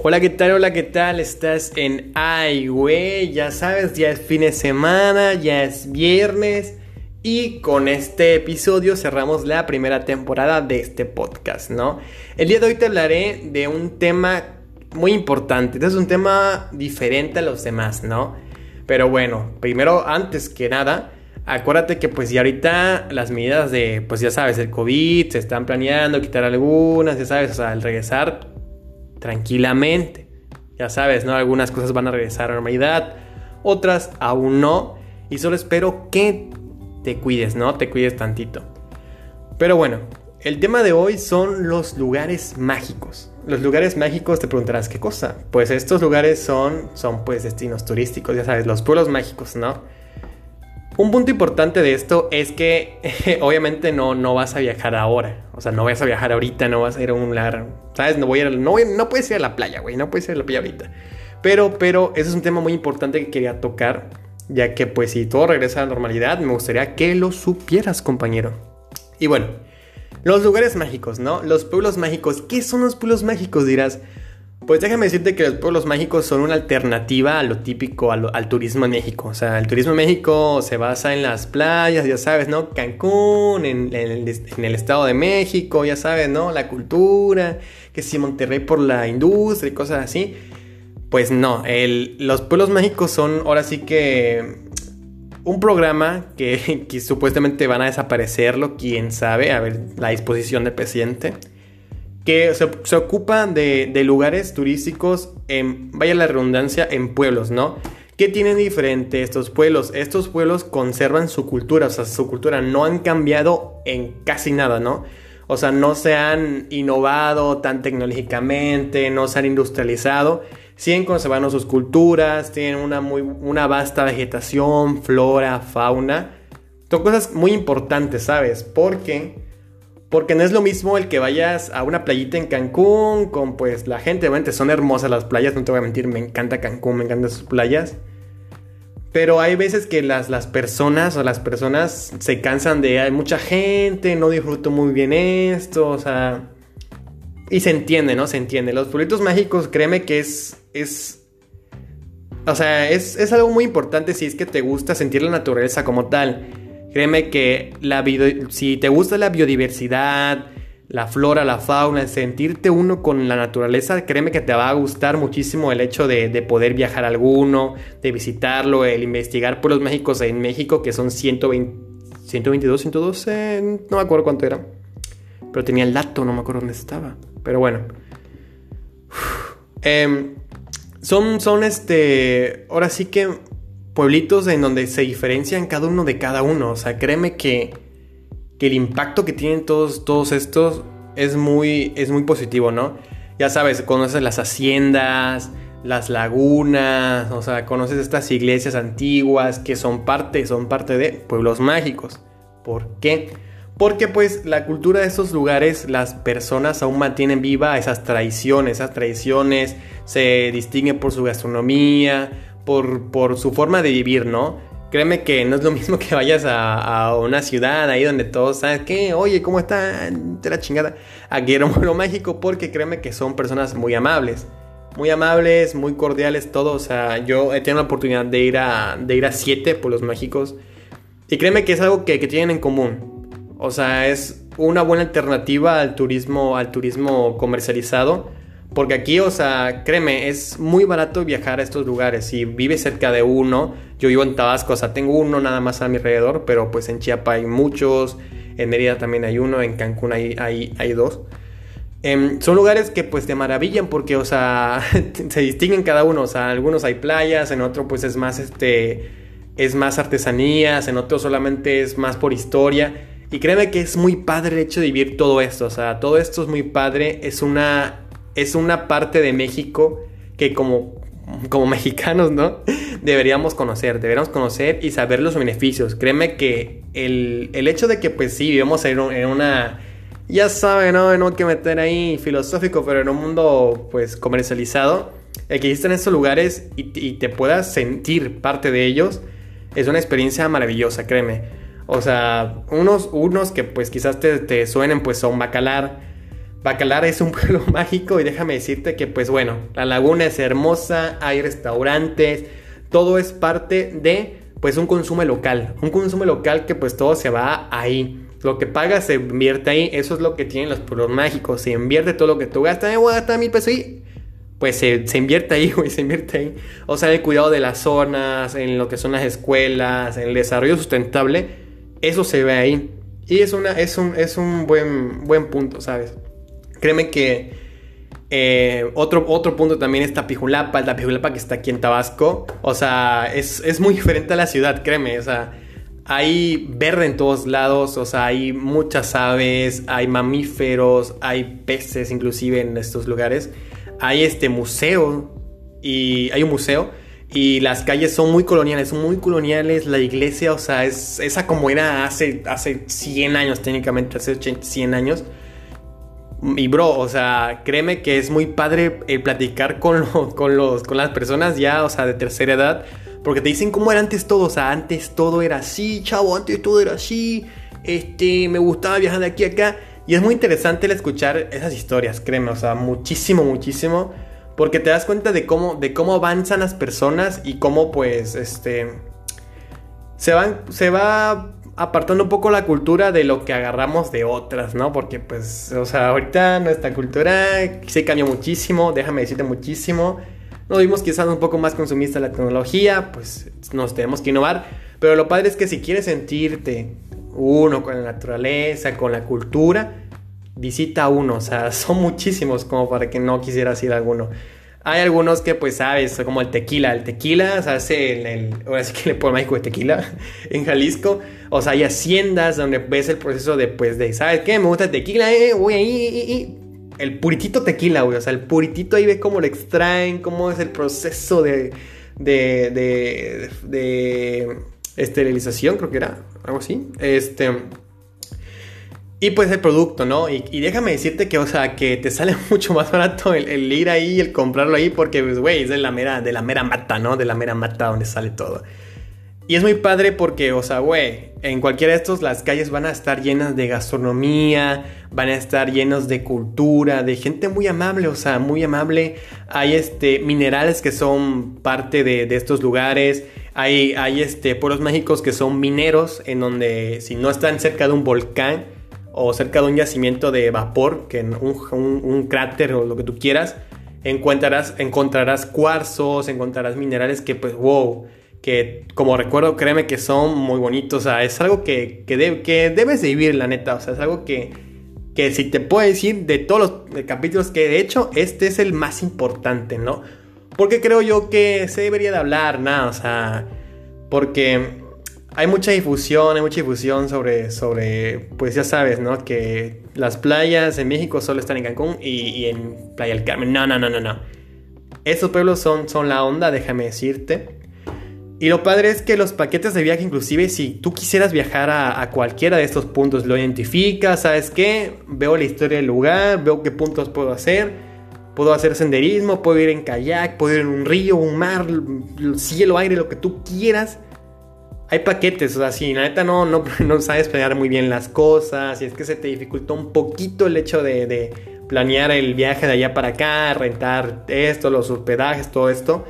Hola, ¿qué tal? Hola, ¿qué tal? Estás en Ay. Ya sabes, ya es fin de semana, ya es viernes. Y con este episodio cerramos la primera temporada de este podcast, ¿no? El día de hoy te hablaré de un tema muy importante. Este es un tema diferente a los demás, ¿no? Pero bueno, primero, antes que nada, acuérdate que pues ya ahorita las medidas de, pues ya sabes, el COVID, se están planeando quitar algunas, ya sabes, o sea, al regresar tranquilamente. Ya sabes, ¿no? Algunas cosas van a regresar a normalidad, otras aún no. Y solo espero que te cuides, ¿no? Te cuides tantito. Pero bueno, el tema de hoy son los lugares mágicos. Los lugares mágicos te preguntarás qué cosa. Pues estos lugares son, son pues destinos turísticos, ya sabes, los pueblos mágicos, ¿no? Un punto importante de esto es que obviamente no, no vas a viajar ahora. O sea, no vas a viajar ahorita, no vas a ir a un lugar. ¿Sabes? No voy a no, no puedes ir a la playa, güey. No puedes ir a la playa ahorita. Pero, pero, ese es un tema muy importante que quería tocar. Ya que, pues, si todo regresa a la normalidad, me gustaría que lo supieras, compañero. Y bueno, los lugares mágicos, ¿no? Los pueblos mágicos. ¿Qué son los pueblos mágicos? Dirás. Pues déjame decirte que los pueblos mágicos son una alternativa a lo típico, al turismo en México. O sea, el turismo en México se basa en las playas, ya sabes, ¿no? Cancún, en, el, Estado de México, ya sabes, ¿no? La cultura, que si Monterrey por la industria y cosas así. Pues no, los pueblos mágicos son ahora sí que un programa que, que supuestamente van a desaparecerlo, quién sabe, a ver la disposición del presidente que se, ocupan de, lugares turísticos, en, vaya la redundancia, en pueblos, ¿no? ¿Qué tienen diferente estos pueblos? Estos pueblos conservan su cultura, o sea, su cultura no han cambiado en casi nada, ¿no? O sea, no se han innovado tan tecnológicamente, no se han industrializado, siguen conservando sus culturas, tienen una, muy, una vasta vegetación, flora, fauna. Son cosas muy importantes, ¿sabes? Porque porque no es lo mismo el que vayas a una playita en Cancún con pues la gente, obviamente son hermosas las playas, no te voy a mentir, me encanta Cancún, me encantan sus playas. Pero hay veces que las, las personas o las personas se cansan de hay mucha gente, no disfruto muy bien esto, o sea... Y se entiende, ¿no? Se entiende. Los pueblitos mágicos, créeme que es... es o sea, es, es algo muy importante si es que te gusta sentir la naturaleza como tal. Créeme que la si te gusta la biodiversidad, la flora, la fauna, sentirte uno con la naturaleza, créeme que te va a gustar muchísimo el hecho de, poder viajar a alguno, de visitarlo, el investigar pueblos mágicos en México, que son 120, 122, 112, no me acuerdo cuánto era. Pero tenía el dato, no me acuerdo dónde estaba. Pero bueno. Em, son, son este. Ahora sí que pueblitos en donde se diferencian cada uno de cada uno. O sea, créeme que, que el impacto que tienen todos, todos estos es muy, es muy positivo, ¿no? Ya sabes, conoces las haciendas, las lagunas, o sea, conoces estas iglesias antiguas que son parte, son parte de pueblos mágicos. ¿Por qué? Porque pues la cultura de esos lugares, las personas aún mantienen viva esas tradiciones, esas tradiciones se distinguen por su gastronomía, por, su forma de vivir, ¿no? Créeme que no es lo mismo que vayas a, una ciudad ahí donde todos saben que, oye, ¿cómo está? De la chingada. Aquí era lo mágico porque créeme que son personas muy amables. Muy amables, muy cordiales, todos. O sea, yo he tenido la oportunidad de ir a, de ir a siete pueblos mágicos. Y créeme que es algo que, que tienen en común. O sea, es una buena alternativa al turismo, al turismo comercializado porque aquí, o sea, créeme, es muy barato viajar a estos lugares. Si vives cerca de uno, yo vivo en Tabasco, o sea, tengo uno nada más a mi alrededor, pero pues en Chiapas hay muchos, en Mérida también hay uno, en Cancún hay, hay, hay dos. Em, son lugares que pues te maravillan porque, o sea, se distinguen cada uno. O sea, algunos hay playas, en otro pues es más este, es más artesanías, en otro solamente es más por historia. Y créeme que es muy padre el hecho de vivir todo esto. O sea, todo esto es muy padre. Es una es una parte de México que como, como mexicanos, ¿no? Deberíamos conocer, deberíamos conocer y saber los beneficios. Créeme que el, hecho de que pues sí, vivimos en, una... Ya saben, ¿no? No hay que meter ahí filosófico, pero en un mundo pues comercializado, el que existen estos lugares y, te puedas sentir parte de ellos, es una experiencia maravillosa, créeme. O sea, unos, unos que pues quizás te, te suenen pues son Bacalar, Bacalar es un pueblo mágico y déjame decirte que pues bueno, la laguna es hermosa, hay restaurantes, todo es parte de pues un consumo local, un consumo local que pues todo se va ahí. Lo que pagas se invierte ahí, eso es lo que tienen los pueblos mágicos, se invierte todo lo que tú gastas, eh, voy a gastar mil pesos y pues se, invierte ahí, güey, se invierte ahí. O sea, el cuidado de las zonas, en lo que son las escuelas, en el desarrollo sustentable, eso se ve ahí. Y es, una, es, un, es un buen, buen punto, ¿sabes? Créeme que eh, otro, otro punto también es Tapijulapa, el Tapijulapa que está aquí en Tabasco. O sea, es, es muy diferente a la ciudad, créeme. O sea, hay verde en todos lados, o sea, hay muchas aves, hay mamíferos, hay peces inclusive en estos lugares. Hay este museo y hay un museo y las calles son muy coloniales, son muy coloniales, la iglesia, o sea, es esa como era hace, hace 100 años técnicamente, hace 80, 100 años. Y bro, o sea, créeme que es muy padre el platicar con, con, los, con las personas ya, o sea, de tercera edad, porque te dicen cómo era antes todo, o sea, antes todo era así, chavo, antes todo era así, este, me gustaba viajar de aquí a acá. Y es muy interesante el escuchar esas historias, créeme, o sea, muchísimo, muchísimo. Porque te das cuenta de cómo, de cómo avanzan las personas y cómo, pues, este. Se, van, se va apartando un poco la cultura de lo que agarramos de otras, ¿no? Porque, pues, o sea, ahorita nuestra cultura se cambió muchísimo, déjame decirte muchísimo. Nos vimos quizás un poco más consumistas la tecnología, pues nos tenemos que innovar. Pero lo padre es que si quieres sentirte uno con la naturaleza, con la cultura, visita uno. O sea, son muchísimos como para que no quisieras ir a alguno. Hay algunos que, pues, sabes, como el tequila. El tequila se hace en el. Ahora sí que le pongo México de tequila en Jalisco. O sea, hay haciendas donde ves el proceso de, pues, de, ¿sabes qué? Me gusta el tequila, eh, ahí, el puritito tequila, güey. O sea, el puritito ahí ve cómo lo extraen, cómo es el proceso de, de, de, de esterilización, creo que era, algo así. Este. Y pues el producto, ¿no? Y, déjame decirte que, o sea, que te sale mucho más barato el, ir ahí el comprarlo ahí porque, pues, güey, es de la, mera, de la mera mata, ¿no? De la mera mata donde sale todo. Y es muy padre porque, o sea, güey, en cualquiera de estos las calles van a estar llenas de gastronomía, van a estar llenos de cultura, de gente muy amable, o sea, muy amable. Hay este, minerales que son parte de, estos lugares. Hay, hay este, pueblos mágicos que son mineros, en donde si no están cerca de un volcán o cerca de un yacimiento de vapor, que un, un, cráter o lo que tú quieras, encontrarás, encontrarás cuarzos, encontrarás minerales que, pues, wow que como recuerdo, créeme que son muy bonitos. O sea, es algo que, que, que debes de vivir, la neta. O sea, es algo que, que si te puedo decir de todos los capítulos que he hecho, este es el más importante, ¿no? Porque creo yo que se debería de hablar, nada, o sea, porque hay mucha difusión, hay mucha difusión sobre, sobre, pues ya sabes, ¿no? Que las playas en México solo están en Cancún y, en Playa del Carmen. No, no, no, no, no. Estos pueblos son, son la onda, déjame decirte. Y lo padre es que los paquetes de viaje, inclusive si tú quisieras viajar a, cualquiera de estos puntos, lo identificas, ¿sabes qué? Veo la historia del lugar, veo qué puntos puedo hacer. Puedo hacer senderismo, puedo ir en kayak, puedo ir en un río, un mar, cielo, aire, lo que tú quieras. Hay paquetes, o sea, si la neta no, no, no sabes planear muy bien las cosas, y es que se te dificulta un poquito el hecho de, de planear el viaje de allá para acá, rentar esto, los hospedajes, todo esto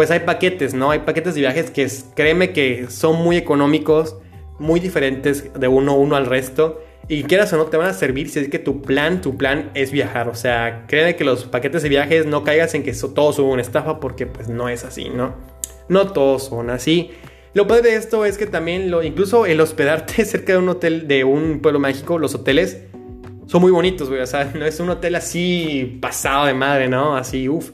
pues hay paquetes, ¿no? Hay paquetes de viajes que créeme que son muy económicos, muy diferentes de uno uno al resto. Y quieras o no, te van a servir si es que tu plan, tu plan es viajar. O sea, créeme que los paquetes de viajes no caigas en que todos son una estafa porque pues no es así, ¿no? No todos son así. Lo padre de esto es que también, lo, incluso el hospedarte cerca de un hotel, de un pueblo mágico, los hoteles son muy bonitos, güey. O sea, no es un hotel así pasado de madre, ¿no? Así, uff.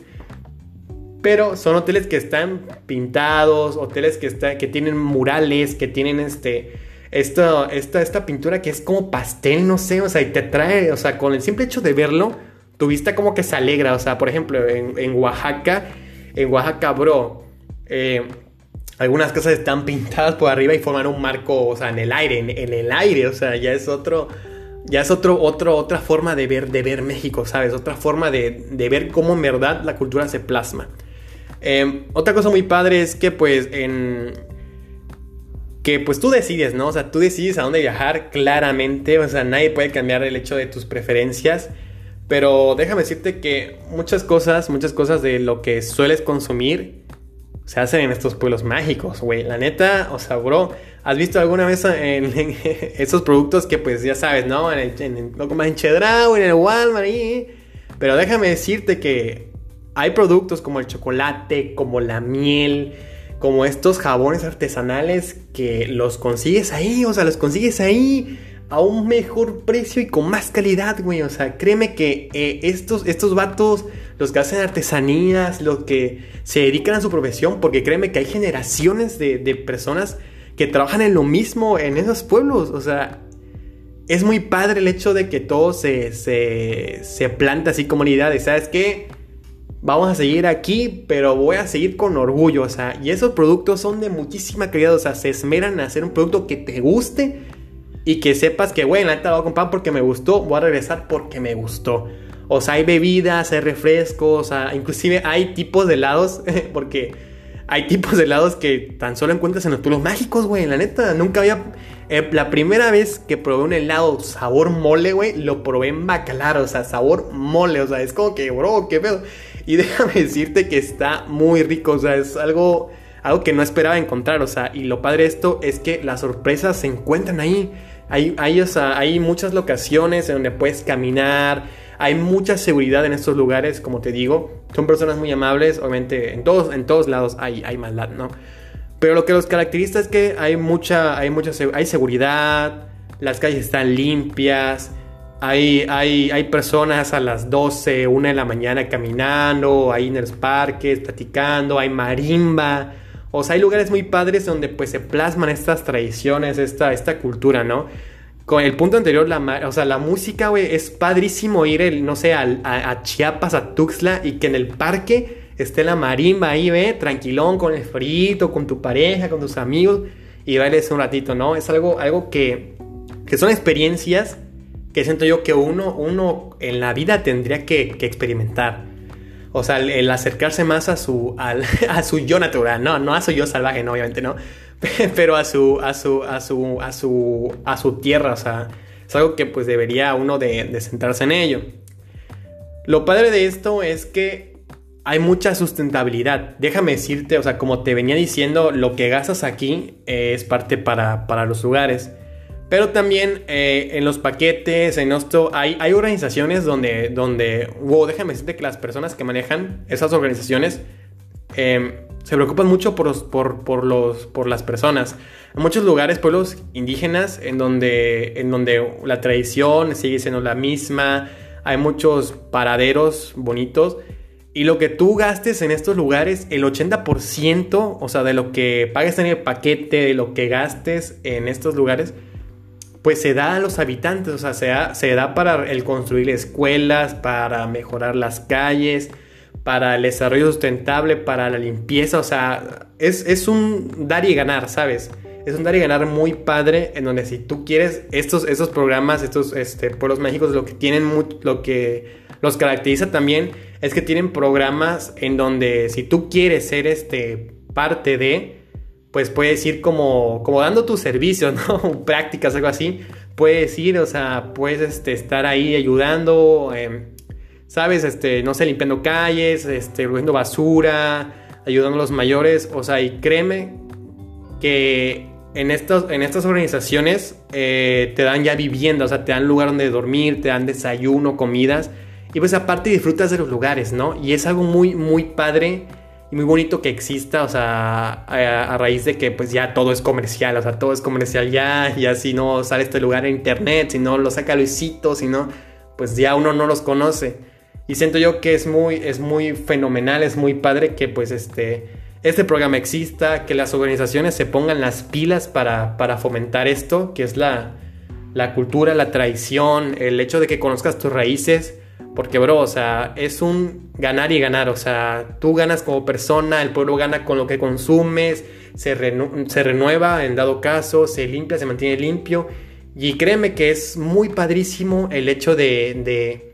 Pero son hoteles que están pintados, hoteles que, que tienen murales, que tienen este, esta, esta, esta pintura que es como pastel, no sé, o sea, y te trae, o sea, con el simple hecho de verlo, tu vista como que se alegra, o sea, por ejemplo, en, Oaxaca, en Oaxaca, bro, eh, algunas casas están pintadas por arriba y forman un marco, o sea, en el aire, en, el aire, o sea, ya es otro, ya es otro, otro, otra forma de ver, de ver México, ¿sabes? Otra forma de, de ver cómo en verdad la cultura se plasma. Em, otra cosa muy padre es que pues. Que pues tú decides, ¿no? O sea, tú decides a dónde viajar claramente. O sea, nadie puede cambiar el hecho de tus preferencias. Pero déjame decirte que muchas cosas, muchas cosas de lo que sueles consumir se hacen en estos pueblos mágicos, güey. La neta, o sea, bro, ¿has visto alguna vez en, esos productos que pues ya sabes, ¿no? En, el, en, en, Chedraui, en el Walmart, ahí. Pero déjame decirte que hay productos como el chocolate, como la miel, como estos jabones artesanales que los consigues ahí, o sea, los consigues ahí a un mejor precio y con más calidad, güey. O sea, créeme que eh, estos, estos vatos, los que hacen artesanías, los que se dedican a su profesión, porque créeme que hay generaciones de, personas que trabajan en lo mismo en esos pueblos. O sea, es muy padre el hecho de que todo se, se, se planta así comunidades. ¿Sabes qué? Vamos a seguir aquí, pero voy a seguir con orgullo. O sea, y esos productos son de muchísima calidad. O sea, se esmeran en hacer un producto que te guste y que sepas que, güey, la neta lo voy a comprar porque me gustó, voy a regresar porque me gustó. O sea, hay bebidas, hay refrescos, inclusive hay tipos de helados, porque hay tipos de helados que tan solo encuentras en los pueblos mágicos, güey, la neta. Nunca había... Eh, la primera vez que probé un helado sabor mole, güey, lo probé en bacalar, o sea, sabor mole, o sea, es como que, bro, qué pedo. Y déjame decirte que está muy rico, o sea, es algo, algo que no esperaba encontrar, o sea, y lo padre de esto es que las sorpresas se encuentran ahí. Hay, hay, hay muchas locaciones en donde puedes caminar, hay mucha seguridad en estos lugares, como te digo. Son personas muy amables, obviamente en todos, en todos lados hay, hay maldad, ¿no? Pero lo que los caracteriza es que hay mucha, hay mucha, hay seguridad, las calles están limpias, hay, hay, hay personas a las 12, 1 de la mañana caminando, hay en los parques, platicando, hay marimba. O sea, hay lugares muy padres donde pues se plasman estas tradiciones, esta, esta cultura, ¿no? Con el punto anterior, la, o sea, la música, güey, es padrísimo ir, el, no sé, a, Chiapas, a Tuxtla y que en el parque esté la marimba ahí, ve, tranquilón, con el frito, con tu pareja, con tus amigos y bailes un ratito, ¿no? Es algo, algo que, que son experiencias que siento yo que uno, uno en la vida tendría que, experimentar. O sea, el, acercarse más a su, a su yo natural, no, no a su yo salvaje, no, obviamente no, pero a su, a su, a su, a su, a su tierra, o sea, es algo que pues debería uno de, en ello. Lo padre de esto es que hay mucha sustentabilidad. Déjame decirte, o sea, como te venía diciendo, lo que gastas aquí es parte para, para los lugares. Pero también eh, en los paquetes, en esto, hay, hay organizaciones donde, donde, wow, déjame decirte que las personas que manejan esas organizaciones em, se preocupan mucho por, por, por, los, por las personas. En muchos lugares, pueblos indígenas, en donde, en donde la tradición sigue siendo la misma, hay muchos paraderos bonitos. Y lo que tú gastes en estos lugares, el 80%, o sea, de lo que pagues en el paquete, de lo que gastes en estos lugares, pues se da a los habitantes, o sea, se da, se da para el construir escuelas, para mejorar las calles, para el desarrollo sustentable, para la limpieza, o sea, es, un dar y ganar, ¿sabes? Es un dar y ganar muy padre en donde si tú quieres estos, estos programas, estos este, pueblos mágicos, lo que tienen, lo que los caracteriza también es que tienen programas en donde si tú quieres ser este, parte de, pues puedes ir como, como dando tus servicios, ¿no? Prácticas, algo así. Puedes ir, o sea, puedes este, estar ahí ayudando, em, ¿sabes? Este, no sé, limpiando calles, este, recogiendo basura, ayudando a los mayores, o sea, y créeme que en, estos, en estas organizaciones eh, te dan ya vivienda, o sea, te dan lugar donde dormir, te dan desayuno, comidas, y pues aparte disfrutas de los lugares, ¿no? Y es algo muy, muy padre y muy bonito que exista, o sea, a, raíz de que pues ya todo es comercial, o sea, todo es comercial ya, ya si no sale este lugar en internet, si no lo saca Luisito, si no, pues ya uno no los conoce. Y siento yo que es muy, es muy fenomenal, es muy padre que pues este, este programa exista, que las organizaciones se pongan las pilas para, para fomentar esto, que es la, la cultura, la tradición, el hecho de que conozcas tus raíces porque, bro, o sea, es un ganar y ganar. O sea, tú ganas como persona, el pueblo gana con lo que consumes, se, renueva en dado caso, se limpia, se mantiene limpio. Y créeme que es muy padrísimo el hecho de,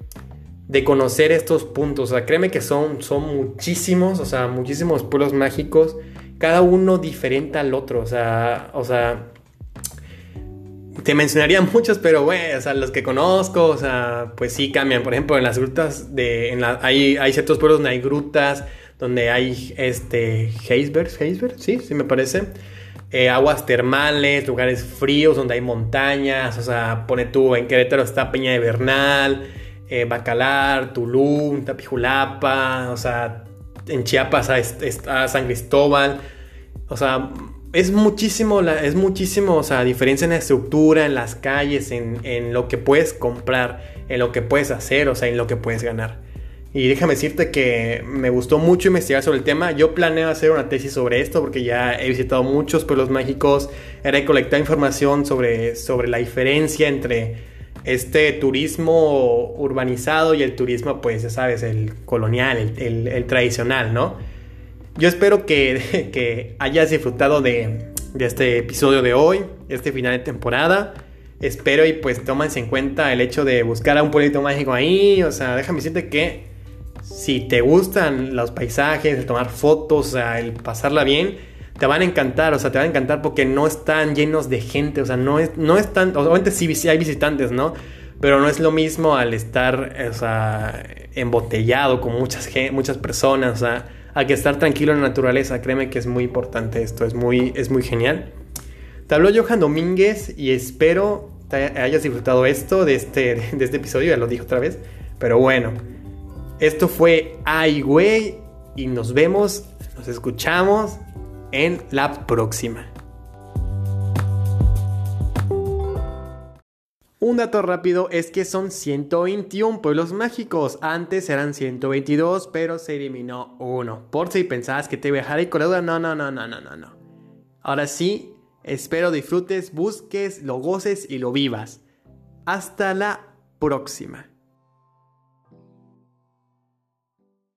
conocer estos puntos. O sea, créeme que son, son muchísimos, o sea, muchísimos pueblos mágicos, cada uno diferente al otro. O sea, o sea te mencionaría muchos, pero bueno, o sea, los que conozco, o sea, pues sí cambian. Por ejemplo, en las grutas de, en la, hay, hay ciertos pueblos donde hay grutas, donde hay, este, icebergs, icebergs, sí, sí me parece. Eh, aguas termales, lugares fríos donde hay montañas, o sea, pone tú, en Querétaro está Peña de Bernal, eh, Bacalar, Tulum, Tapijulapa, o sea, en Chiapas está San Cristóbal, o sea, es muchísimo, es muchísimo, o sea, diferencia en la estructura, en las calles, en, en, lo que puedes comprar, en lo que puedes hacer, o sea, en lo que puedes ganar. Y déjame decirte que me gustó mucho investigar sobre el tema. Yo planeo hacer una tesis sobre esto porque ya he visitado muchos pueblos mágicos, he recolectado información sobre, sobre la diferencia entre este turismo urbanizado y el turismo, pues ya sabes, el colonial, el, el tradicional, ¿no? Yo espero que, que hayas disfrutado de, de, este episodio de hoy, este final de temporada. Espero y pues tómense en cuenta el hecho de buscar a un pueblito mágico ahí. O sea, déjame decirte que si te gustan los paisajes, el tomar fotos, o sea, el pasarla bien, te van a encantar. O sea, te van a encantar porque no están llenos de gente. O sea, no, es, no están... Obviamente sí hay visitantes, ¿no? Pero no es lo mismo al estar, o sea, embotellado con muchas, muchas personas, o sea a que estar tranquilo en la naturaleza. Créeme que es muy importante esto, es muy, es muy genial. Te habló Johan Domínguez y espero hayas disfrutado esto de este, de este episodio, ya lo dije otra vez. Pero bueno, esto fue Ay, güey, y nos vemos, nos escuchamos en la próxima. Un dato rápido es que son 121 pueblos mágicos. Antes eran 122, pero se eliminó uno. Por si pensabas que te iba a dejar ahí con la duda, no, no, no, no, no, no, no. Ahora sí, espero disfrutes, busques, lo goces y lo vivas. Hasta la próxima.